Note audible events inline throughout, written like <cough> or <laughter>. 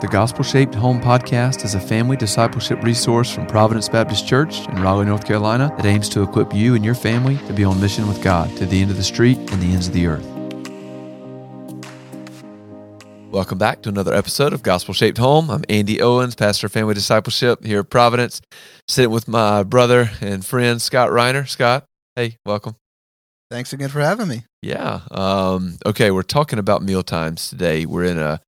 The Gospel Shaped Home podcast is a family discipleship resource from Providence Baptist Church in Raleigh, North Carolina that aims to equip you and your family to be on mission with God to the end of the street and the ends of the earth. Welcome back to another episode of Gospel Shaped Home. I'm Andy Owens, pastor of family discipleship here at Providence, sitting with my brother and friend Scott Reiner. Scott, hey, welcome. Thanks again for having me. Yeah. Um, okay, we're talking about meal times today. We're in a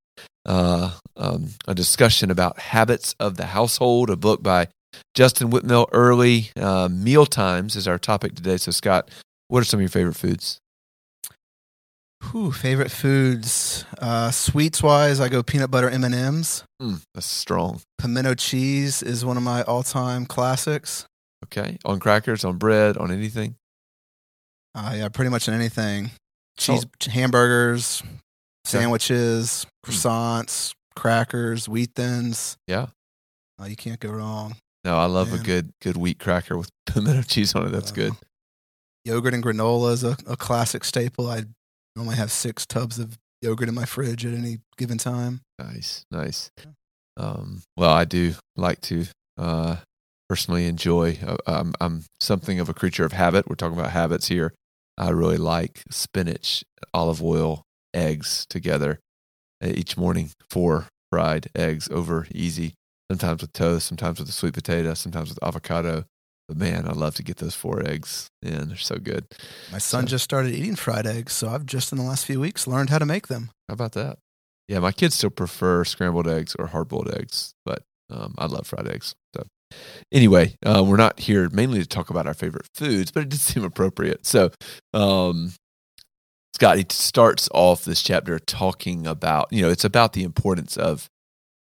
uh, um, a discussion about habits of the household, a book by Justin Whitmel Earley. Uh, meal times is our topic today. So, Scott, what are some of your favorite foods? Whew, favorite foods. Uh, sweets wise, I go peanut butter M and M's. Mm, that's strong. Pimento cheese is one of my all time classics. Okay, on crackers, on bread, on anything. Uh, yeah, pretty much on anything. Cheese, hamburgers, sandwiches, Hmm. croissants, crackers, wheat thins. Yeah. Oh, you can't go wrong. No, I love a good good wheat cracker with <laughs> pimento cheese on it. That's Uh, good. Yogurt and granola is a, a classic staple. I normally have six tubs of yogurt in my fridge at any given time. Nice, nice. Um, well, I do like to uh, personally enjoy. Uh, I'm, I'm something of a creature of habit. We're talking about habits here. I really like spinach, olive oil, eggs together uh, each morning. Four fried eggs over easy. Sometimes with toast, sometimes with a sweet potato, sometimes with avocado. But man, I love to get those four eggs in. They're so good. My son So- just started eating fried eggs, so I've just in the last few weeks learned how to make them. How about that? Yeah, my kids still prefer scrambled eggs or hard boiled eggs, but um, I love fried eggs. So, anyway, uh, we're not here mainly to talk about our favorite foods, but it did seem appropriate. So, um, Scott, he starts off this chapter talking about, you know, it's about the importance of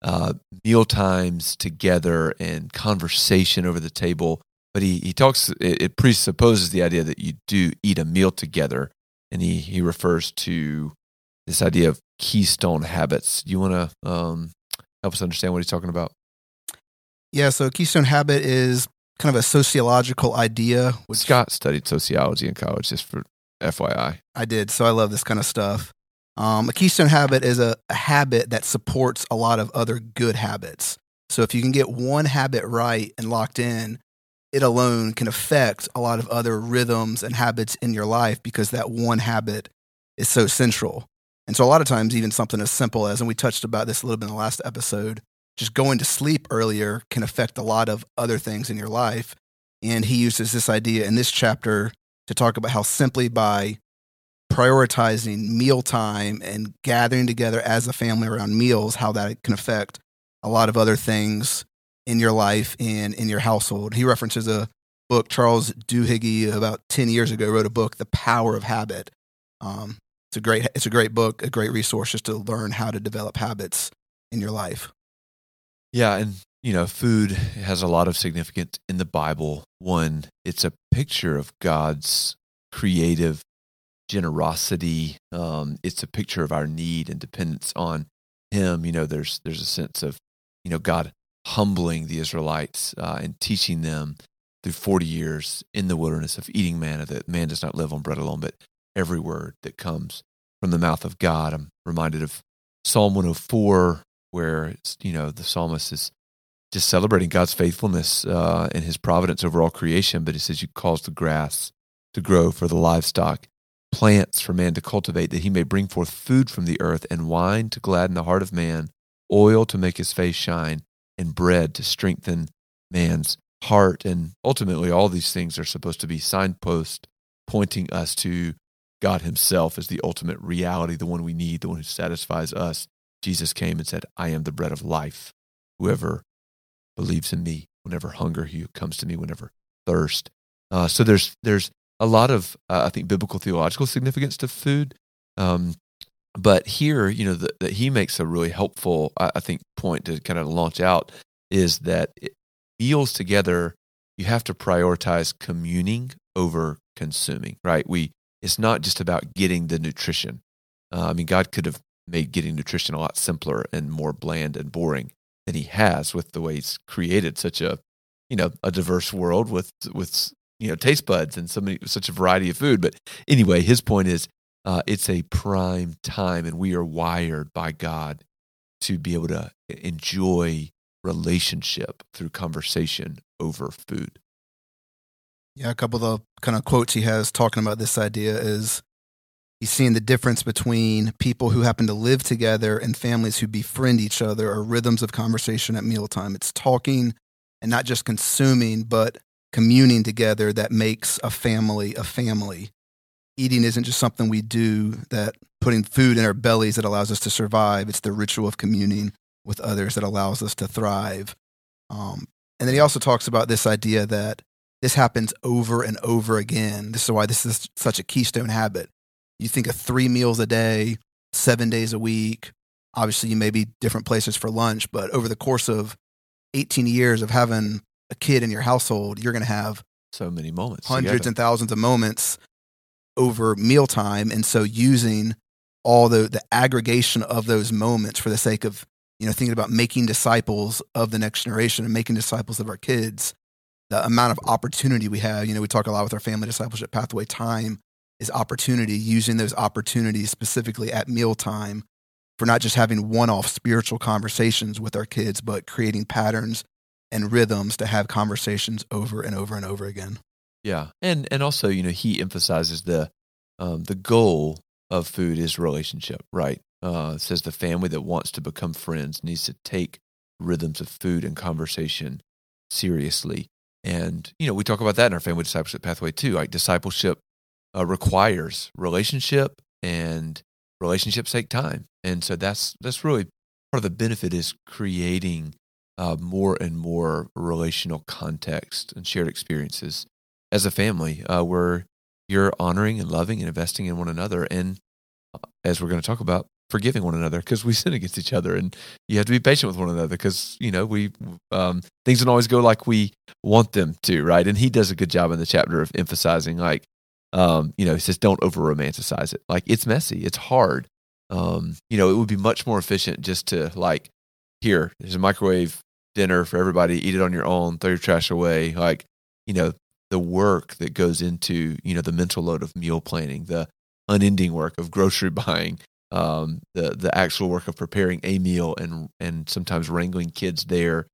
uh, meal times together and conversation over the table. But he, he talks, it, it presupposes the idea that you do eat a meal together. And he, he refers to this idea of keystone habits. Do you want to um, help us understand what he's talking about? Yeah, so Keystone Habit is kind of a sociological idea, which Scott studied sociology in college, just for FYI. I did, so I love this kind of stuff. Um, a Keystone Habit is a, a habit that supports a lot of other good habits. So if you can get one habit right and locked in, it alone can affect a lot of other rhythms and habits in your life because that one habit is so central. And so a lot of times, even something as simple as, and we touched about this a little bit in the last episode, just going to sleep earlier can affect a lot of other things in your life. And he uses this idea in this chapter to talk about how simply by prioritizing mealtime and gathering together as a family around meals, how that can affect a lot of other things in your life and in your household. He references a book, Charles Duhigg, about 10 years ago, wrote a book, The Power of Habit. Um, it's a great, it's a great book, a great resource just to learn how to develop habits in your life. Yeah, and you know, food has a lot of significance in the Bible. One, it's a picture of God's creative generosity. Um, it's a picture of our need and dependence on Him. You know, there's there's a sense of you know God humbling the Israelites uh, and teaching them through 40 years in the wilderness of eating manna that man does not live on bread alone, but every word that comes from the mouth of God. I'm reminded of Psalm 104, where you know the psalmist is just celebrating God's faithfulness uh, and His providence over all creation. But he says, "You cause the grass to grow for the livestock, plants for man to cultivate, that he may bring forth food from the earth, and wine to gladden the heart of man, oil to make his face shine, and bread to strengthen man's heart." And ultimately, all these things are supposed to be signposts pointing us to God Himself as the ultimate reality, the one we need, the one who satisfies us. Jesus came and said, I am the bread of life. Whoever believes in me, whenever hunger, he comes to me, whenever thirst. Uh, so there's there's a lot of uh, I think biblical theological significance to food, um, but here you know that he makes a really helpful I, I think point to kind of launch out is that it, meals together you have to prioritize communing over consuming. Right? We it's not just about getting the nutrition. Uh, I mean, God could have made getting nutrition a lot simpler and more bland and boring than He has with the way He's created such a, you know, a diverse world with with you know taste buds and so many such a variety of food. But anyway, His point is, uh, it's a prime time, and we are wired by God to be able to enjoy relationship through conversation over food. Yeah, a couple of the kind of quotes he has talking about this idea is he's seeing the difference between people who happen to live together and families who befriend each other or rhythms of conversation at mealtime. It's talking and not just consuming, but communing together that makes a family a family. Eating isn't just something we do that putting food in our bellies that allows us to survive. It's the ritual of communing with others that allows us to thrive. Um, and then he also talks about this idea that this happens over and over again. This is why this is such a keystone habit. You think of three meals a day, seven days a week. Obviously, you may be different places for lunch, but over the course of 18 years of having a kid in your household, you're going to have so many moments, hundreds together. and thousands of moments over mealtime. And so using all the, the aggregation of those moments for the sake of, you know, thinking about making disciples of the next generation and making disciples of our kids, the amount of opportunity we have, you know, we talk a lot with our family discipleship pathway time is opportunity, using those opportunities specifically at mealtime for not just having one off spiritual conversations with our kids, but creating patterns and rhythms to have conversations over and over and over again. Yeah, and and also you know he emphasizes the um, the goal of food is relationship, right? Uh, says the family that wants to become friends needs to take rhythms of food and conversation seriously. And you know we talk about that in our family discipleship pathway too. Like discipleship uh, requires relationship, and relationships take time, and so that's that's really part of the benefit is creating uh, more and more relational context and shared experiences as a family uh, where you're honoring and loving and investing in one another. And uh, as we're going to talk about, forgiving one another because we sin against each other and you have to be patient with one another because you know we um, things don't always go like we want them to right and he does a good job in the chapter of emphasizing like um, you know he says don't over romanticize it. Like it's messy it's hard. Um, you know it would be much more efficient just to like here there's a microwave dinner for everybody eat it on your own throw your trash away. Like you know the work that goes into you know the mental load of meal planning the unending work of grocery <laughs> buying um, the the actual work of preparing a meal and and sometimes wrangling kids there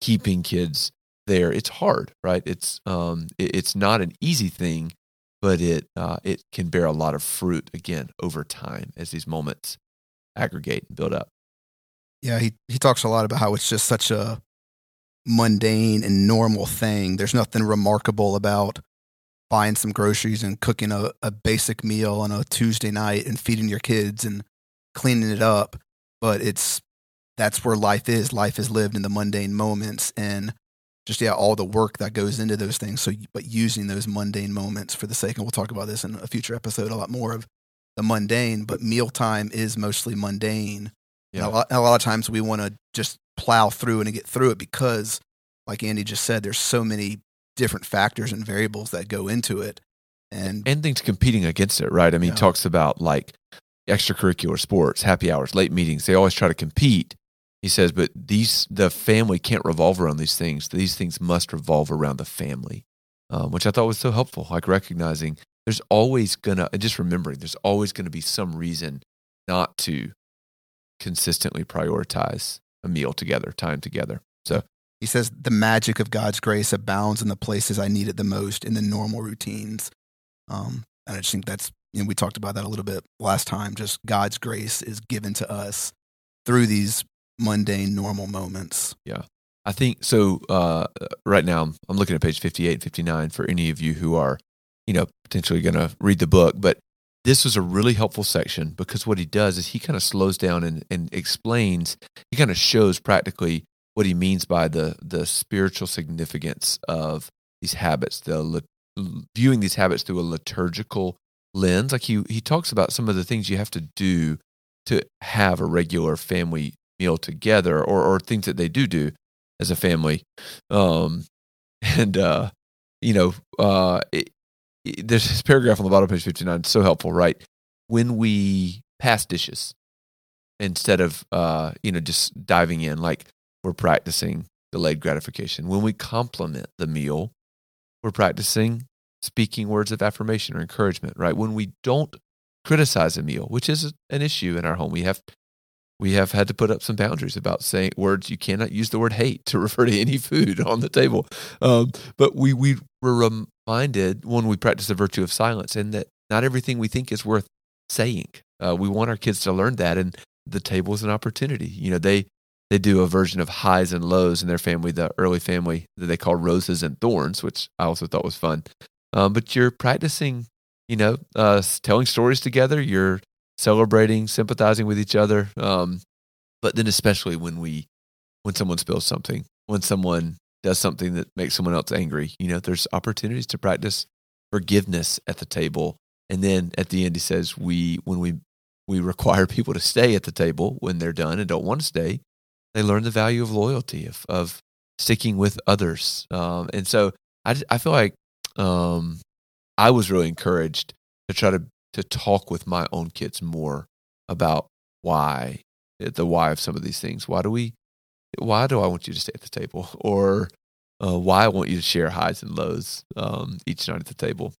keeping kids there. It's hard right? It's um it, it's not an easy thing but it uh, it can bear a lot of fruit again over time as these moments aggregate and build up Yeah, he, he talks a lot about how it's just such a mundane and normal thing. There's nothing remarkable about buying some groceries and cooking a, a basic meal on a Tuesday night and feeding your kids and cleaning it up. But it's that's where life is. Life is lived in the mundane moments and just yeah, all the work that goes into those things. So, but using those mundane moments for the sake, and we'll talk about this in a future episode a lot more of the mundane. But mealtime is mostly mundane. And Yeah. a lot, a lot of times we want to just plow through and get through it because, like Andy just said, there's so many different factors and variables that go into it. And and things competing against it right i mean Yeah. he talks about like extracurricular sports happy hours late meetings they always try to compete he says but these the family can't revolve around these things these things must revolve around the family um, which i thought was so helpful like recognizing there's always gonna just remembering there's always gonna be some reason not to consistently prioritize a meal together time together so he says the magic of God's grace abounds in the places I need it the most in the normal routines. Um, and I just think that's, you know, we talked about that a little bit last time. Just God's grace is given to us through these mundane, normal moments. Yeah. I think so. Uh, right now, I'm, looking at page 58 and 59 for any of you who are, you know, potentially going to read the book. But this was a really helpful section because what he does is he kind of slows down and, and explains, he kind of shows practically what he means by the, the spiritual significance of these habits, the viewing these habits through a liturgical lens. Like he, he talks about some of the things you have to do to have a regular family meal together or, or things that they do do as a family. Um, <laughs> and, uh, you know, uh, it, it- there's this paragraph on the bottom page 59. It's so helpful, right? When we pass dishes instead of, uh, you know, just diving in, like we're practicing delayed gratification. When we compliment the meal, we're practicing speaking words of affirmation or encouragement, right? When we don't criticize a meal, which is an issue in our home, we have we have had to put up some boundaries about saying words. You cannot use the word hate to <laughs> refer to any food on the table. Um, but we, we were reminded when we practice the virtue of silence and that not everything we think is worth saying. Uh, we want our kids to learn that, and the table is an opportunity. You know, they they do a version of highs and lows in their family, the Earley family that they call roses and thorns, which I also thought was fun. Um, but you're practicing, you know, uh, telling stories together. You're celebrating, sympathizing with each other. Um, but then, especially when we, when someone spills something, when someone does something that makes someone else angry, you know, there's opportunities to practice forgiveness at the table. And then at the end, he says, we when we we require <laughs> people to stay at the table when they're done and don't want to stay, they learn the value of loyalty, of, of sticking with others. Um, and so I, I feel like um, I was really encouraged to try to, to talk with my own kids more about why, the why of some of these things. Why do we, why do I want you to stay at the table? <laughs> Or uh, why I want you to share highs and lows um, each night at the table.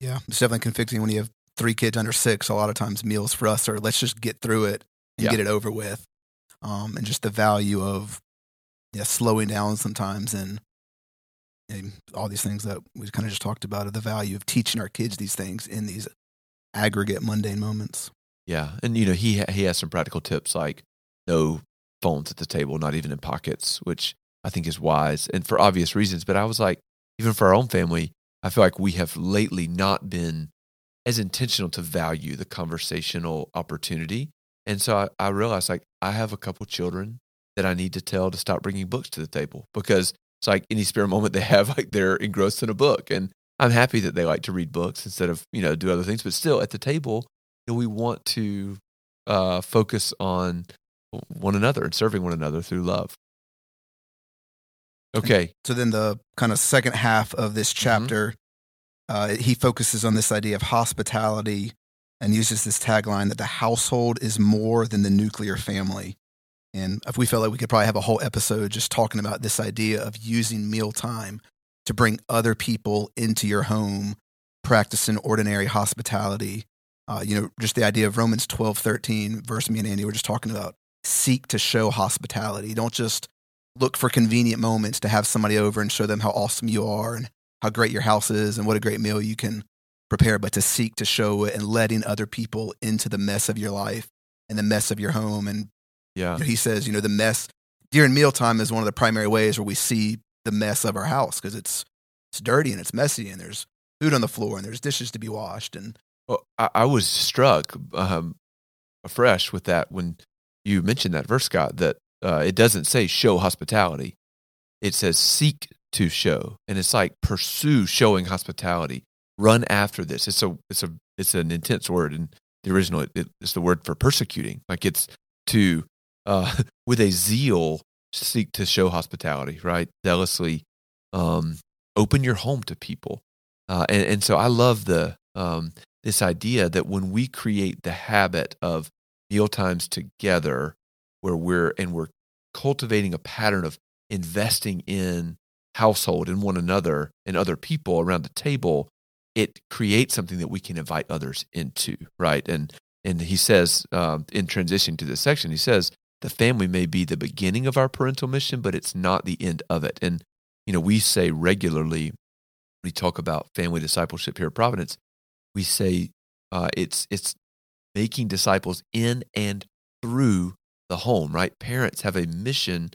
Yeah, it's definitely convicting when you have three kids under six. A lot of times meals for us are let's just get through it and yeah. get it over with um, and just the value of yeah, slowing down sometimes and, and all these things that we kind of just talked about of the value of teaching our kids these things in these aggregate mundane moments. Yeah, and you know he he has some practical tips like no phones at the table, not even in pockets, which I think is wise and for obvious reasons. But I was like, even for our own family, I feel like we have lately not been as intentional to value the conversational opportunity and so I, I realized like I have a couple children that I need to tell to stop bringing books to the table because it's like any spare moment they have, <laughs> like they're engrossed in a book. And I'm happy that they like to read books instead of, you know, do other things. But still at the table, you know, we want to uh, focus on one another and serving one another through love. Okay. So then the kind of second half of this mm-hmm. chapter, mm-hmm. uh, he focuses on this idea of hospitality and uses this tagline that the household is more than the nuclear family. And if we felt like we could probably have a whole episode just talking about this idea of using mealtime to bring other people into your home, practicing ordinary hospitality. Uh, you know, just the idea of Romans 12, 13, verse me and Andy were just talking about seek to show hospitality. Don't just look for convenient moments to have somebody over and show them how awesome you are and how great your house is and what a great meal you can prepare, but to seek to show it and letting other people into the mess of your life and the mess of your home. And yeah, you know, he says, you know, the mess during mealtime is one of the primary ways where we see the mess of our house because it's it's dirty and it's messy and there's food on the floor and there's dishes to be washed. And well, I, I was struck um, afresh with that when you mentioned that verse, Scott. That uh, it doesn't say show hospitality; it says seek to show, and it's like pursue showing hospitality run after this. It's a it's a it's an intense word, and the original it, it's the word for persecuting. Like it's to uh, <laughs> with a zeal seek to show hospitality, right? Zealously um, open your home to people, uh, and and so I love the um, this idea that when we create the habit of meal times together, where we're and we're cultivating a pattern of investing in household and one another and other people around the table it creates something that we can invite others into, right? And and he says um, in transition to this section, he says the family may be the beginning of our parental mission, but it's not the end of it. And you know, we say regularly, we talk about family discipleship here at Providence. We say uh, it's it's making disciples in and through the home, right? Parents have a mission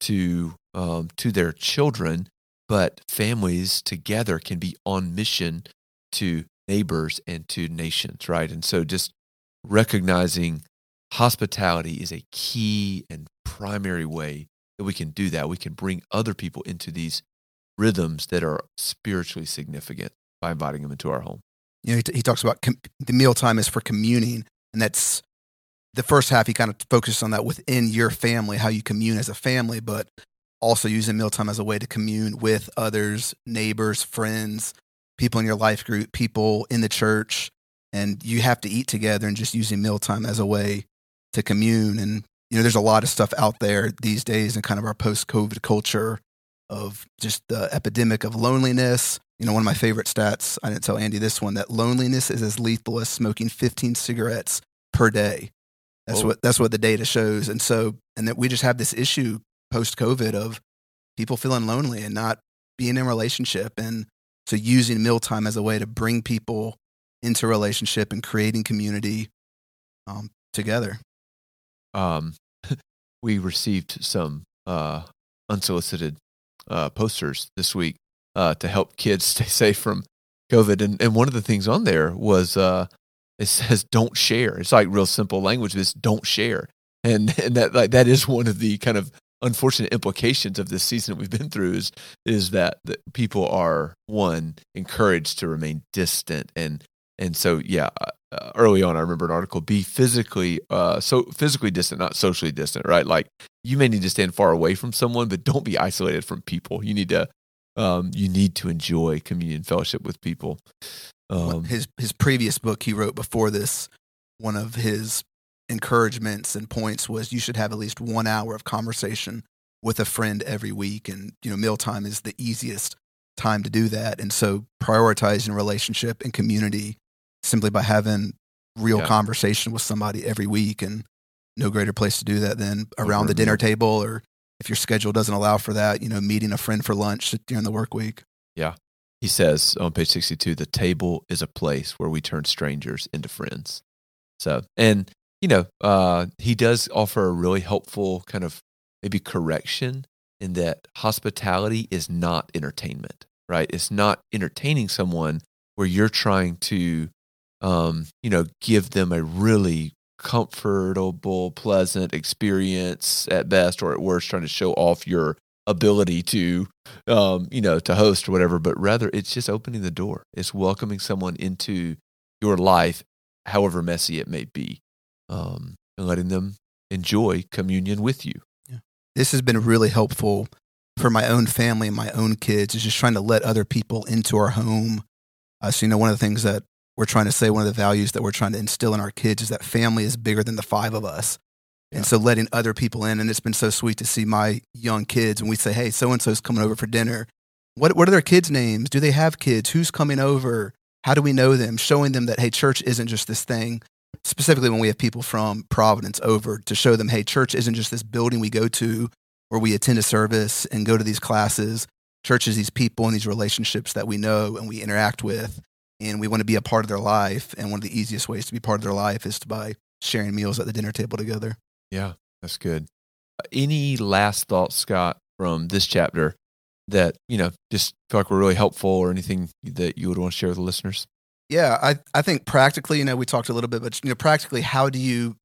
to um, to their children, but families together can be on mission to neighbors and to nations, right? And so just recognizing hospitality is a key and primary way that we can do that. We can bring other people into these rhythms that are spiritually significant by inviting them into our home. You know, he, t- he talks about com- the mealtime is for communing, and that's the first half. He kind of focuses on that within your family, how you commune as a family, but also using mealtime as a way to commune with others, neighbors, friends, people in your life group, people in the church, and you have to eat together and just using mealtime as a way to commune. And, you know, there's a lot of stuff out there these days in kind of our post COVID culture of just the epidemic of loneliness. You know, one of my favorite stats, I didn't tell Andy this one, that loneliness is as lethal as smoking 15 cigarettes per day. That's Well- what that's what the data shows. And so and that we just have this issue post COVID of people feeling lonely and not being in relationship. And so using mealtime as a way to bring people into relationship and creating community um, together. Um, <laughs> we received some uh, unsolicited uh, posters this week uh, to help kids <laughs> stay safe from COVID, and and one of the things on there was uh, it says "don't share." It's like real simple language. This "don't share," and <laughs> and that like that is one of the kind of unfortunate implications of this season that we've been through is is that, that people are one encouraged to remain distant and and so yeah uh, early on i remember an article be physically uh so physically distant not socially distant right? Like you may need to stand far away from someone but don't be isolated from people. You need to um you need to enjoy communion fellowship with people. Um his his previous book he wrote before this, one of his encouragements and points was you should have at least one hour of conversation with a friend every week, and you know mealtime is the easiest time to do that. And so prioritizing relationship and community simply by having real Yeah. conversation with somebody every week, and no greater place to do that than around Over the dinner table or if your schedule doesn't allow for that, you know, meeting a friend for lunch during the work week. Yeah. He says on page 62 the table is a place where we turn strangers into friends so and you know uh he does offer a really helpful kind of maybe correction in that hospitality is not entertainment right it's not entertaining someone where you're trying to um you know give them a really comfortable pleasant experience at best or at worst trying to show off your ability to um, you know, to host or whatever, but rather it's just opening the door. It's welcoming someone into your life, however messy it may be, um, and letting them enjoy communion with you. this has been really helpful for my own family and my own kids is just trying to let other people into our home. Uh, so, you know, one of the things that we're trying to say, one of the values that we're trying to instill in our kids is that family is bigger than the five of us. Yeah. And so letting other people in, and it's been so sweet to see my young kids when we say, hey, so and so's coming over for dinner. What, what are their kids' names? Do they have kids? Who's coming over? How do we know them? Showing them that, hey, church isn't just this thing specifically when we have people from Providence over to show them, hey, church isn't just this building we go to where we attend a service and go to these classes. Church is these people and these relationships that we know and we interact with, and we want to be a part of their life. And one of the easiest ways to be part of their life is to by sharing meals at the dinner table together. Yeah, that's good. Any last thoughts, Scott, from this chapter that, you know, just feel like were really helpful or anything that you would want to share with the listeners? Yeah, I, I think practically, you know, we talked a little bit, but you know, practically, how do you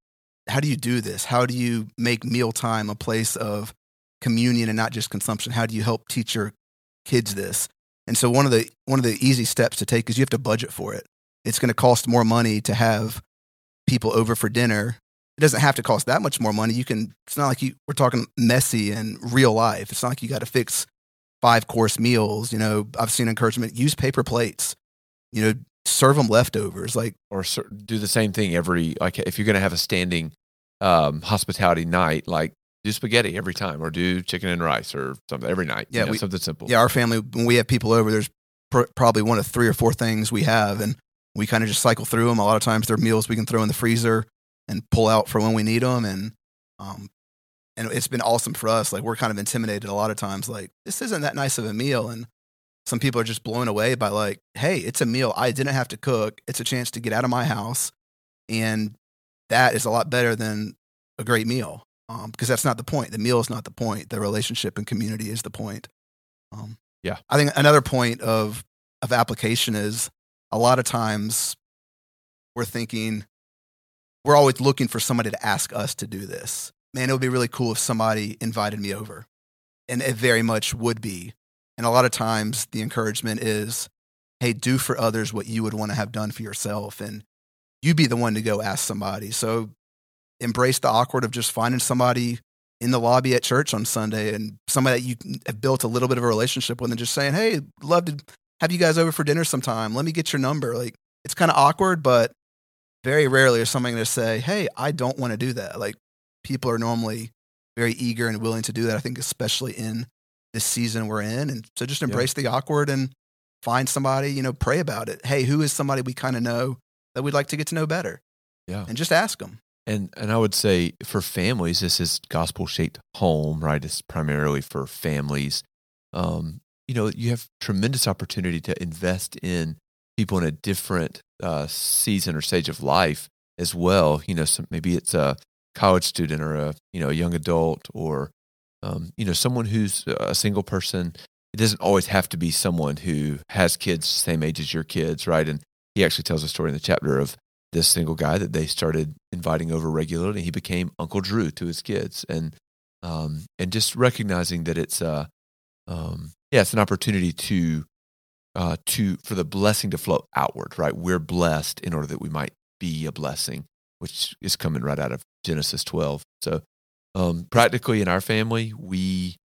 how do you do this? How do you make mealtime a place of communion and not just consumption? How do you help teach your kids this? And so one of the one of the easy steps to take is you have to budget for it. It's going to cost more money to have people over for dinner. It doesn't have to cost that much more money. You can. It's not like you. We're talking messy and real life. It's not like you got to fix five course meals. You know, I've seen encouragement use paper plates. You know, serve them leftovers. Like Or cer- do the same thing every, like if you're going to have a standing um, hospitality night, like do spaghetti every time or do chicken and rice or something every night. you Yeah, know, we- something simple. yeah, our family when we have people over, there's pr- probably one of three or four things we have, and we kind of just cycle through them. A lot of times they're meals we can throw in the freezer and pull out for when we need them, and um, and it's been awesome for us. Like we're kind of intimidated a lot of times. Like this isn't that nice of a meal, and some people are just blown away by like, hey, it's a meal I didn't have to cook. It's a chance to get out of my house, and that is a lot better than a great meal. Um, because that's not the point. The meal is not the point. The relationship and community is the point. Um, Yeah. I think another point of of application is a lot of times we're thinking we're always looking for somebody to ask us to do this. Man, it would be really cool if somebody invited me over, and it very much would be. And a lot of times the encouragement is, hey, do for others what you would want to have done for yourself, and you be the one to go ask somebody. So embrace the awkward of just finding somebody in the lobby at church on Sunday and somebody that you have built a little bit of a relationship with and just saying, Hey, love to have you guys over for dinner sometime. Let me get your number. Like it's kind of awkward, but very rarely is somebody going to say, Hey, I don't want to do that. Like people are normally very eager and willing to do that. I think, especially in this season we're in. And so just embrace the awkward and find somebody, you know, pray about it. Hey, who is somebody we kind of know that we'd like to get to know better? Yeah. And just ask them. And and I would say for families, this is gospel shaped home, right? It's primarily for families. Um, you know, you have tremendous opportunity to invest in people in a different uh, season or stage of life as well. You know, some, maybe it's a college student or a you know a young adult or um, you know someone who's a single person. It doesn't always have to be someone who has kids same age as your kids, right? And he actually tells a story in the chapter of this single guy that they started inviting over regularly. He became Uncle Drew to his kids, and um, and just recognizing that it's uh, um, yeah, it's an opportunity to uh, to for the blessing to flow outward, right? We're blessed in order that we might be a blessing, which is coming right out of Genesis 12. So, um, practically in our family, we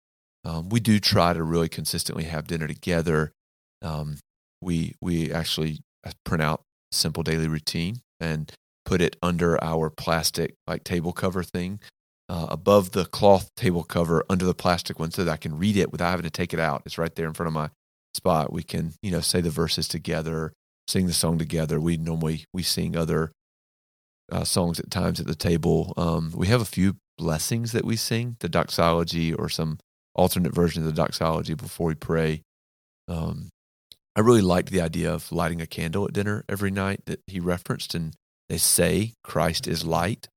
um, we do try to really consistently have dinner together. Um, we we actually print out simple daily routine and put it under our plastic like table cover thing uh, above the cloth table cover under the plastic one so that I can read it without having to take it out. It's right there in front of my spot. We can, you know, say the verses together, sing the song together. We normally we sing other uh, songs at times at the table. Um, we have a few blessings that we sing, the doxology or some alternate version of the doxology before we pray. Um, I really liked the idea of lighting a candle at dinner every night that he referenced, and they say Christ is light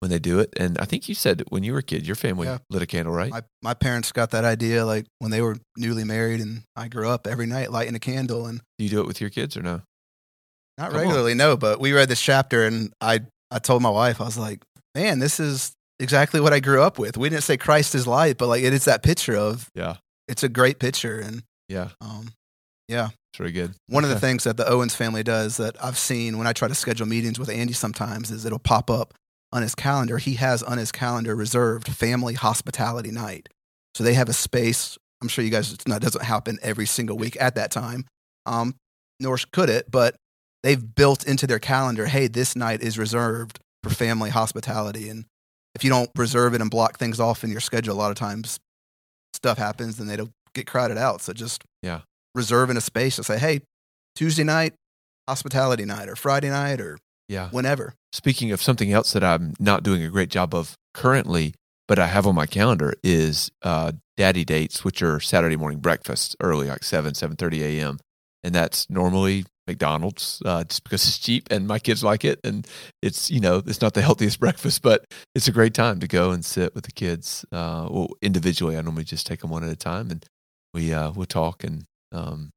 when they do it. And I think you said when you were a kid, your family Yeah. lit a candle, right? My my parents got that idea like when they were newly married, and I grew up every night lighting a candle, and do you do it with your kids or no? not Come on. regularly, no. But we read this chapter, and I I told my wife, I was like, man, this is exactly what I grew up with. We didn't say Christ is light, but like it is that picture of Yeah. it's a great picture, and Yeah. um, yeah. It's very good. One of the things that the Owens family does that I've seen when I try to schedule meetings with Andy sometimes is it'll pop up on his calendar. He has on his calendar reserved family hospitality night. So they have a space. I'm sure you guys, it's not, doesn't happen every single week at that time, um, nor could it, but they've built into their calendar, hey, this night is reserved for family hospitality. And if you don't reserve it and block things off in your schedule, a lot of times stuff happens and they don't get crowded out. So just Yeah. Reserving a space to say, hey, Tuesday night, hospitality night, or Friday night, or Yeah. whenever. Speaking of something else that I'm not doing a great job of currently, but I have on my calendar is uh, daddy dates, which are Saturday morning breakfast early, like 7, 7.30 a.m. And that's normally McDonald's uh, just because it's cheap and my kids like it. And it's, you know, it's not the healthiest <laughs> breakfast, but it's a great time to go and sit with the kids. Uh, well, individually, I normally just take them one at a time and we, uh, we'll talk and um,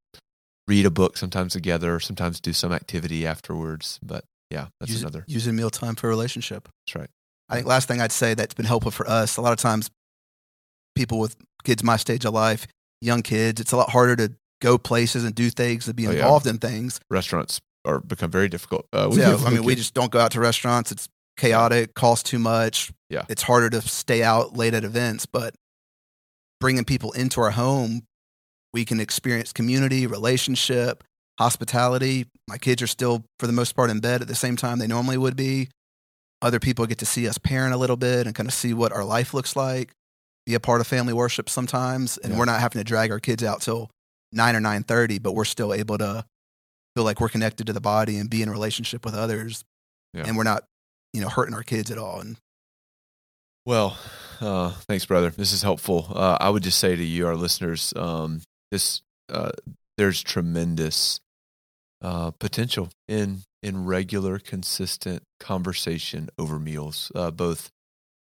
read a book sometimes together, sometimes do some activity afterwards. But yeah, that's Use- another. Using mealtime for a relationship. That's right. I think last thing I'd say that's been helpful for us, a lot of times people with kids my stage of life, young kids, it's a lot harder to go places and do things and be Oh, yeah. involved in things. Restaurants are become very difficult. Uh, So, I mean, we just don't go out to restaurants. It's chaotic, costs too much. Yeah. It's harder to stay out late at events, but bringing people into our home, we can experience community, relationship, hospitality. My kids are still, for the most part, in bed at the same time they normally would be. Other people get to see us parent a little bit and kind of see what our life looks like, be a part of family worship sometimes. And Yeah. we're not having to drag our kids out till nine or nine thirty, but we're still able to feel like we're connected to the body and be in relationship with others. Yeah. And we're not, you know, hurting our kids at all. And Well, uh, thanks, brother. This is helpful. Uh, I would just say to you, our listeners, um, this uh, there's tremendous uh, potential in in regular, consistent conversation over meals, uh, both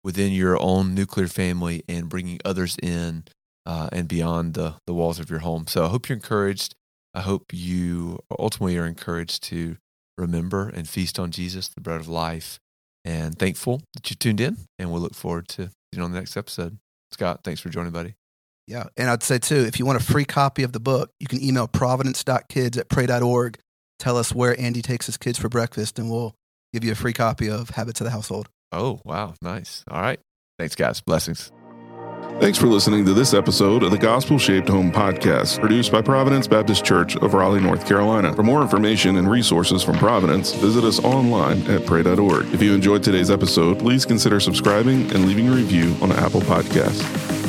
within your own nuclear family and bringing others in uh, and beyond the the walls of your home. So I hope you're encouraged. I hope you ultimately are encouraged to remember and feast on Jesus, the bread of life and thankful that you tuned in. And we'll look forward to you know on the next episode. Scott, thanks for joining, buddy. Yeah. And I'd say too, if you want a free copy of the book, you can email providence.kids at pray.org. Tell us where Andy takes his kids for breakfast, and we'll give you a free copy of Habits of the Household. Oh, wow, nice. All right, thanks, guys. Blessings. Thanks for listening to this episode of the Gospel Shaped Home podcast, produced by Providence Baptist Church of Raleigh, North Carolina. For more information and resources from Providence, visit us online at pray.org. If you enjoyed today's episode, please consider subscribing and leaving a review on Apple Podcasts.